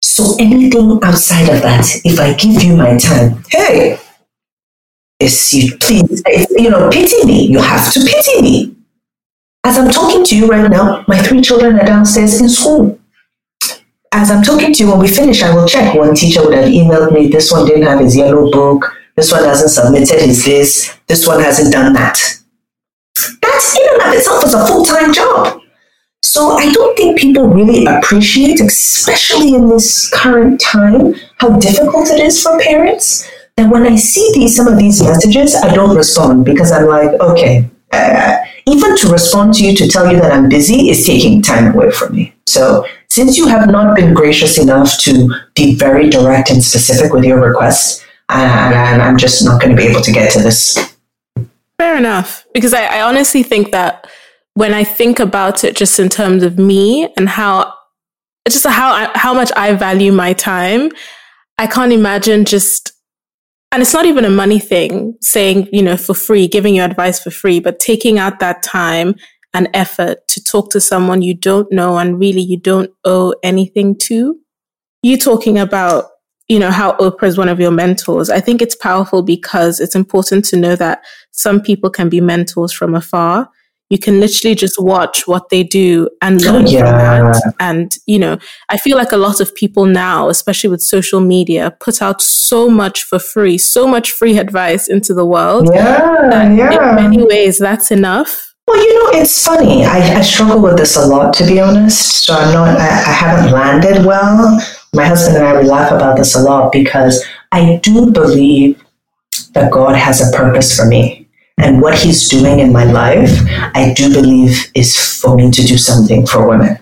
So anything outside of that, if I give you my time, hey, is you please, you know, pity me. You have to pity me. As I'm talking to you right now, my three children are downstairs in school. As I'm talking to you, when we finish, I will check. One teacher would have emailed me, this one didn't have his yellow book, this one hasn't submitted his this, this one hasn't done that. That in and of itself is a full-time job. So I don't think people really appreciate, especially in this current time, how difficult it is for parents. And when I see these some of these messages, I don't respond because I'm like, okay, uh, even to respond to you to tell you that I'm busy is taking time away from me. So since you have not been gracious enough to be very direct and specific with your request, and I'm just not going to be able to get to this. Fair enough, because I, I honestly think that when I think about it, just in terms of me and how just how how much I value my time, I can't imagine just and it's not even a money thing saying you know for free giving you advice for free but taking out that time and effort to talk to someone you don't know and really you don't owe anything to. You talking about you know how oprah is one of your mentors i think it's powerful because it's important to know that some people can be mentors from afar you can literally just watch what they do and oh, learn yeah. from that. And, you know, I feel like a lot of people now, especially with social media, put out so much for free, so much free advice into the world. Yeah, yeah. In many ways, that's enough. Well, you know, it's funny. I, I struggle with this a lot, to be honest. So I'm not, I, I haven't landed well. My husband and I, we laugh about this a lot because I do believe that God has a purpose for me and what he's doing in my life, I do believe is for me to do something for women.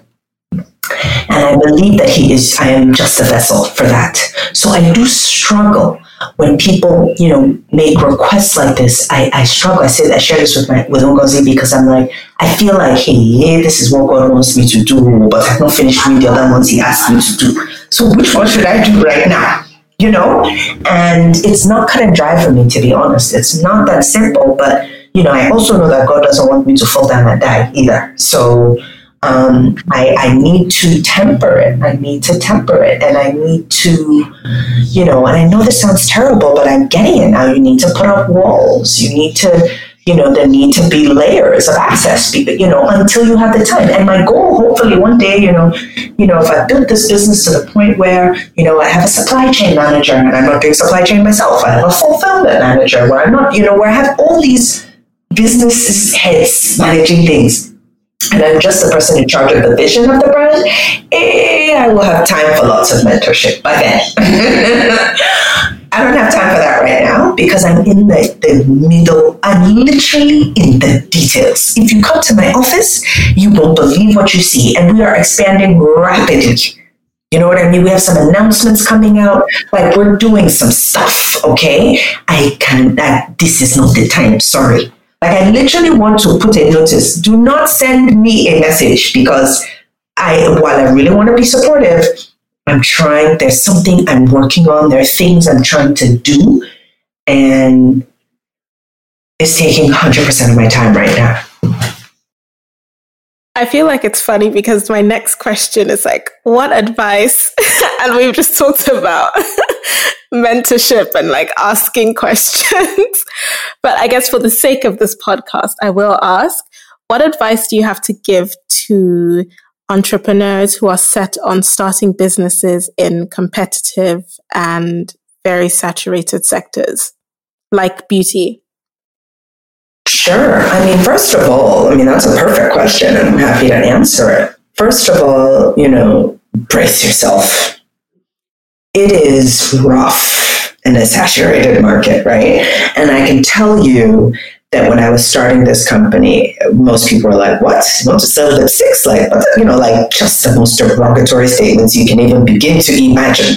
And I believe that he is, I am just a vessel for that. So I do struggle when people, you know, make requests like this. I, I struggle. I say I share this with my with Ngozi because I'm like, I feel like, hey, this is what God wants me to do, but I've not finished doing the other ones he asked me to do. So which one should I do right now? You know? And it's not cut and dry for me, to be honest. It's not that simple, but, you know, I also know that God doesn't want me to fall down and die either. So um, I, I need to temper it. I need to temper it. And I need to, you know, and I know this sounds terrible, but I'm getting it now. You need to put up walls. You need to, you know, there need to be layers of access, you know, until you have the time. And my goal, hopefully one day, you know, you know, if I built this business to the point where, you know, I have a supply chain manager and I'm not doing supply chain myself. I have a fulfillment manager where I'm not, you know, where I have all these business heads managing things. And I'm just the person in charge of the vision of the brand. Eh, I will have time for lots of mentorship by then. I don't have time for that right now because I'm in the, the middle. I'm literally in the details. If you come to my office, you won't believe what you see. And we are expanding rapidly. You know what I mean? We have some announcements coming out. Like we're doing some stuff, okay? I can't, I, this is not the time. Sorry. Like I literally want to put a notice. Do not send me a message because I, while I really want to be supportive, I'm trying, there's something I'm working on, there are things I'm trying to do, and it's taking 100% of my time right now. I feel like it's funny because my next question is like, what advice? and we've just talked about mentorship and like asking questions. but I guess for the sake of this podcast, I will ask, what advice do you have to give to entrepreneurs who are set on starting businesses in competitive and very saturated sectors like beauty? Sure. I mean, first of all, I mean, that's a perfect question and I'm happy to answer it. First of all, you know, brace yourself. It is rough in a saturated market, right? And I can tell you that when I was starting this company, most people were like, "What? You want to sell lipsticks?" Like, you know, like just the most derogatory statements you can even begin to imagine.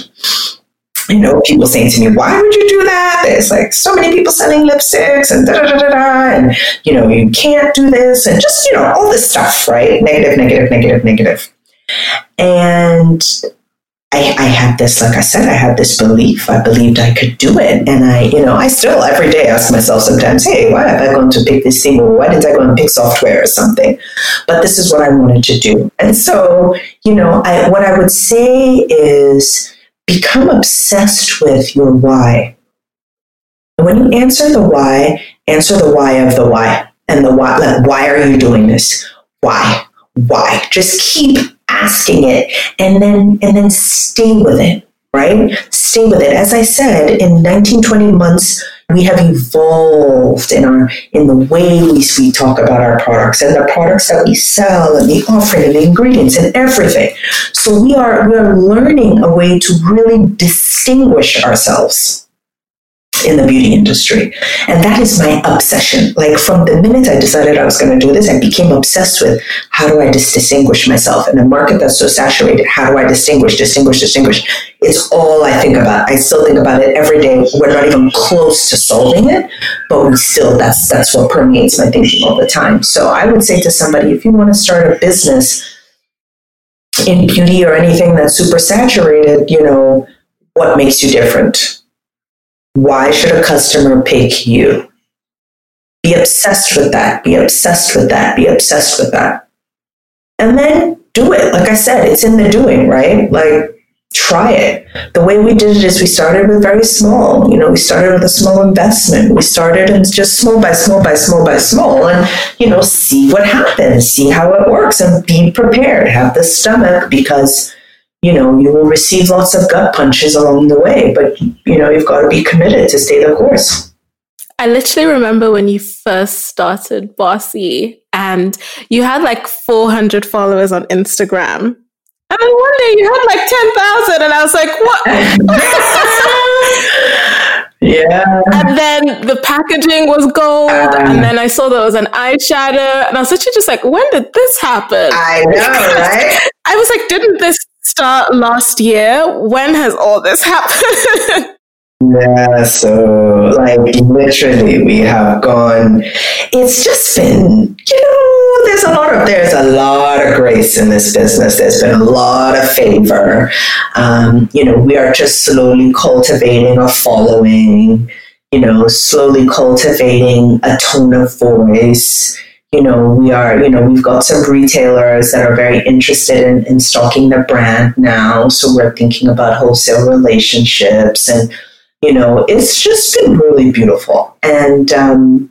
You know, people saying to me, "Why would you do that?" There's like so many people selling lipsticks and da da da da da, and you know, you can't do this, and just you know, all this stuff, right? Negative, negative, negative, negative, and I, I had this, like I said, I had this belief. I believed I could do it. And I, you know, I still every day ask myself sometimes, hey, why have I gone to pick this thing? Or why did I go and pick software or something? But this is what I wanted to do. And so, you know, I, what I would say is become obsessed with your why. And when you answer the why, answer the why of the why. And the why, like, why are you doing this? Why? Why? Just keep asking it and then and then stay with it right? Stay with it. As i said in 1920 months we have evolved in our in the way we, we talk about our products and the products that we sell and the offering and the ingredients and everything. So we are we are learning a way to really distinguish ourselves in the beauty industry. And that is my obsession. Like from the minute I decided I was going to do this, I became obsessed with how do I distinguish myself in a market that's so saturated? How do I distinguish, distinguish, distinguish? It's all I think about. I still think about it every day. We're not even close to solving it, but we still, that's, that's what permeates my thinking all the time. So I would say to somebody, if you want to start a business in beauty or anything that's super saturated, you know, what makes you different? Why should a customer pick you? Be obsessed with that. Be obsessed with that. Be obsessed with that. And then do it. Like I said, it's in the doing, right? Like try it. The way we did it is we started with very small. You know, we started with a small investment. We started and just small by small by small by small and, you know, see what happens, see how it works and be prepared. Have the stomach because you know, you will receive lots of gut punches along the way, but you know, you've got to be committed to stay the course. I literally remember when you first started Bossy and you had like 400 followers on Instagram. And then one day you had like 10,000 and I was like, what? yeah. And then the packaging was gold. Uh, and then I saw there was an eyeshadow. And I was literally just like, when did this happen? I know, right? I was like, didn't this start last year. When has all this happened? Yeah, so like literally we have gone it's just been, you know, there's a lot of there's a lot of grace in this business. There's been a lot of favor. Um, you know, we are just slowly cultivating a following, you know, slowly cultivating a tone of voice you know, we are, you know, we've got some retailers that are very interested in, in stocking the brand now. So we're thinking about wholesale relationships and, you know, it's just been really beautiful. And, um,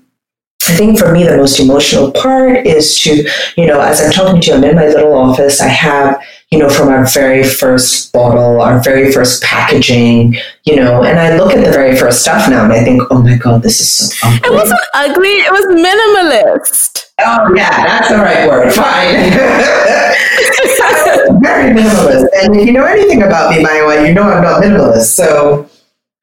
I think for me, the most emotional part is to, you know, as I'm talking to you, I'm in my little office. I have, you know, from our very first bottle, our very first packaging, you know, and I look at the very first stuff now and I think, oh my God, this is so ugly. It wasn't ugly, it was minimalist. Oh, yeah, that's the right word. Fine. very minimalist. And if you know anything about me, Mayowa, you know I'm not minimalist. So,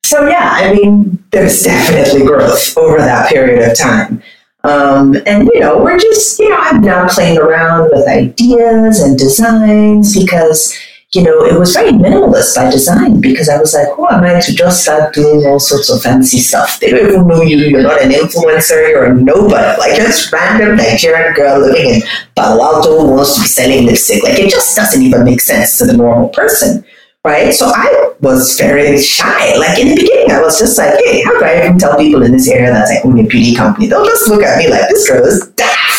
so yeah, I mean, there's definitely growth over that period of time. Um, and you know, we're just you know, I'm now playing around with ideas and designs because you know it was very minimalist by design because I was like, who am I to just start doing all sorts of fancy stuff? They don't even know you. You're not an influencer. You're a nobody. Like just random Nigerian girl living in Palo Alto wants to be selling lipstick. Like it just doesn't even make sense to the normal person right? So I was very shy. Like in the beginning, I was just like, hey, how do I even tell people in this area that I own a beauty company? They'll just look at me like, this girl is daft.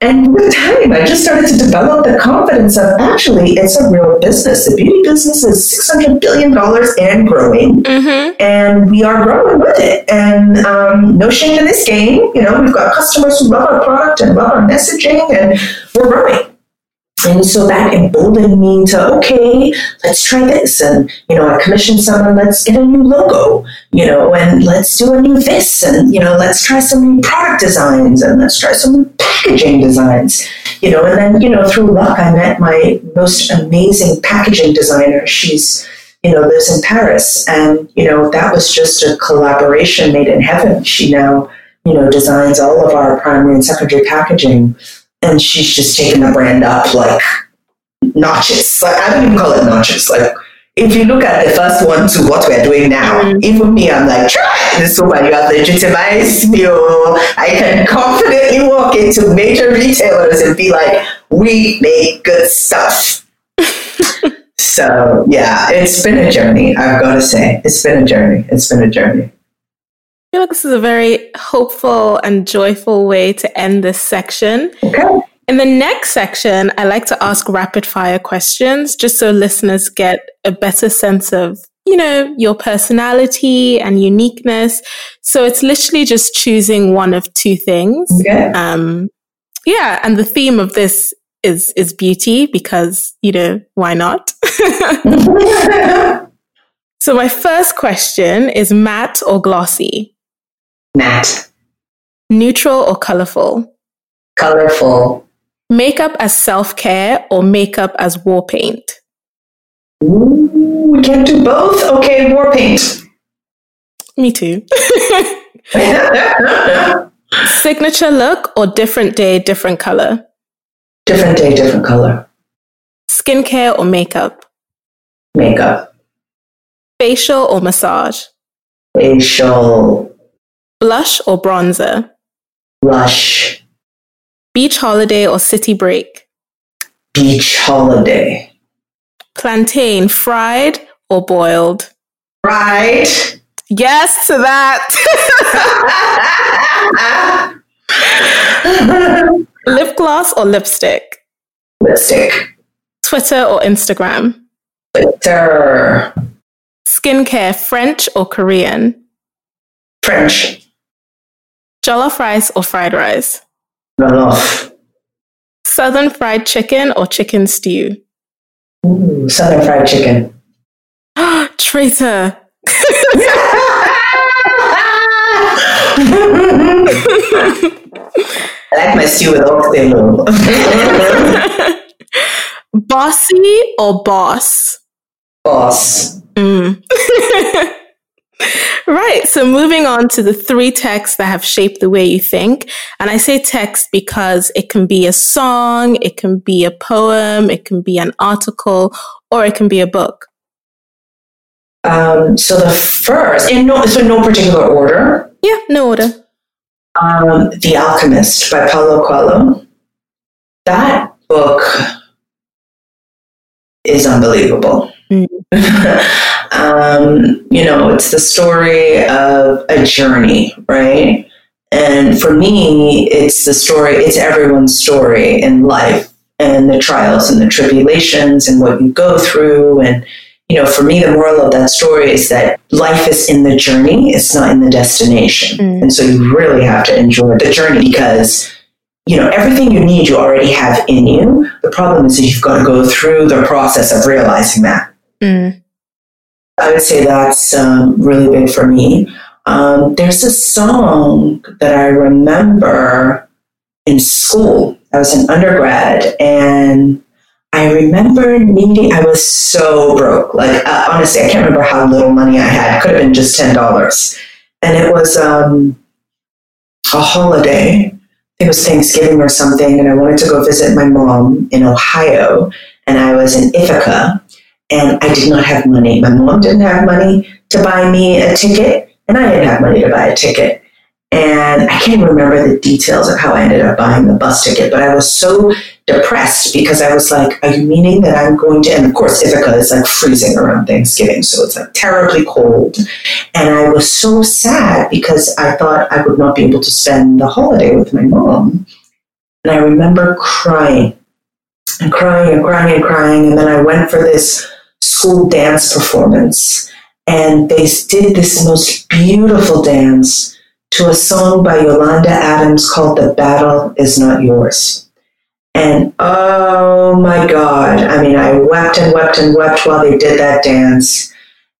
And with time, I just started to develop the confidence of actually, it's a real business. The beauty business is $600 billion and growing. Mm-hmm. And we are growing with it. And um, no shame in this game. You know, we've got customers who love our product and love our messaging, and we're growing. And so that emboldened me to, okay, let's try this. And, you know, I commissioned someone, let's get a new logo, you know, and let's do a new this. And, you know, let's try some new product designs and let's try some new packaging designs, you know. And then, you know, through luck, I met my most amazing packaging designer. She's, you know, lives in Paris. And, you know, that was just a collaboration made in heaven. She now, you know, designs all of our primary and secondary packaging and she's just taken the brand up like notches. Like I don't even call it notches. Like if you look at the first one to what we're doing now, mm-hmm. even me, I'm like, try this woman, you have legitimized me. Oh, I can confidently walk into major retailers and be like, we make good stuff. So yeah, it's been a journey. I've got to say, it's been a journey. It's been a journey. I feel like this is a very hopeful and joyful way to end this section. Okay. In the next section, I like to ask rapid fire questions just so listeners get a better sense of, you know, your personality and uniqueness. So it's literally just choosing one of two things. Okay. Um, yeah, and the theme of this is is beauty because you know why not? so my first question is matte or glossy, Matte, neutral or colorful, colorful. makeup as self care or makeup as war paint, Ooh, we can't do both. Okay, war paint. me too. Signature look or different day, different color, different day, different color. skincare or makeup, Makeup, facial or massage, facial, blush or bronzer, blush, beach holiday or city break. beach holiday. Plantain, fried or boiled? Fried. Yes to that. Lip gloss or lipstick? Lipstick. Twitter or Instagram? Twitter. Skincare, French or Korean? French. Jollof rice or fried rice? Jollof. Southern fried chicken or chicken stew? Ooh, Southern fried chicken. Traitor. I like my stew with oxtail. Bossy or boss? Boss. Mm. right. So moving on to the three texts that have shaped the way you think. And I say text because it can be a song, it can be a poem, it can be an article, or it can be a book. Um, so the first, in no, so no particular order, Yeah, no order. um, The Alchemist by Paulo Coelho. That book is unbelievable. Mm. um, you know, it's the story of a journey, right? And for me, it's the story, it's everyone's story in life and the trials and the tribulations and what you go through. And, you know, for me, the moral of that story is that life is in the journey, it's not in the destination. Mm. And so you really have to enjoy the journey because, you know, everything you need you already have in you. The problem is that you've got to go through the process of realizing that. Mm. I would say that's um, really big for me. Um, there's a song that I remember in school. I was an undergrad, and I remember needing. I was so broke. Like uh, honestly, I can't remember how little money I had. Could have been just ten dollars, and it was um, a holiday. It was Thanksgiving or something, and I wanted to go visit my mom in Ohio, and I was in Ithaca and I did not have money. My mom didn't have money to buy me a ticket, and I didn't have money to buy a ticket. And I can't remember the details of how I ended up buying the bus ticket, but I was so depressed because I was like, Are you meaning that I'm going to? And of course, Ithaca is like freezing around Thanksgiving, so it's like terribly cold. And I was so sad because I thought I would not be able to spend the holiday with my mom. And I remember crying and crying and crying and crying. And then I went for this school dance performance. And they did this most beautiful dance to a song by Yolanda Adams called The Battle Is Not Yours. And oh my God, I mean, I wept and wept and wept while they did that dance.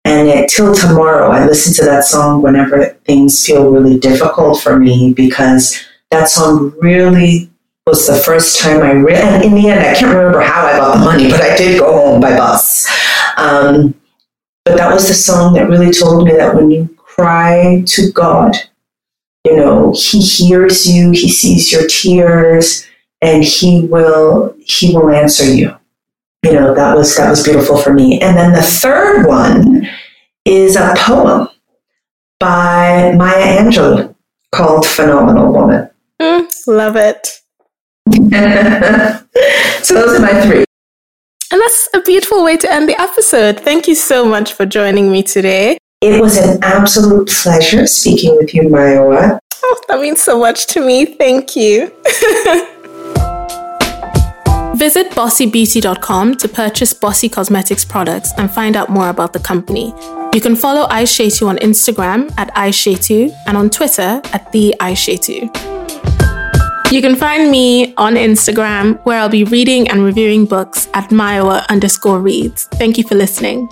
And it, till tomorrow, I listen to that song whenever things feel really difficult for me because that song really was the first time I really, and in the end, I can't remember how I got the money, but I did go home by bus. Um, but that was the song that really told me that when you cry to God, you know, He hears you, He sees your tears, and He will He will answer you. You know, that was that was beautiful for me. And then the third one is a poem by Maya Angelou called "Phenomenal Woman." Mm, love it. so those are my three. And that's a beautiful way to end the episode. Thank you so much for joining me today. It was an absolute pleasure speaking with you, Mayowa. Oh, that means so much to me. Thank you. Visit bossybeauty.com to purchase Bossy Cosmetics products and find out more about the company. You can follow Aishetu on Instagram at Aishetu and on Twitter at the Aishetu. You can find me on Instagram where I'll be reading and reviewing books at Mayowa underscore reads. Thank you for listening.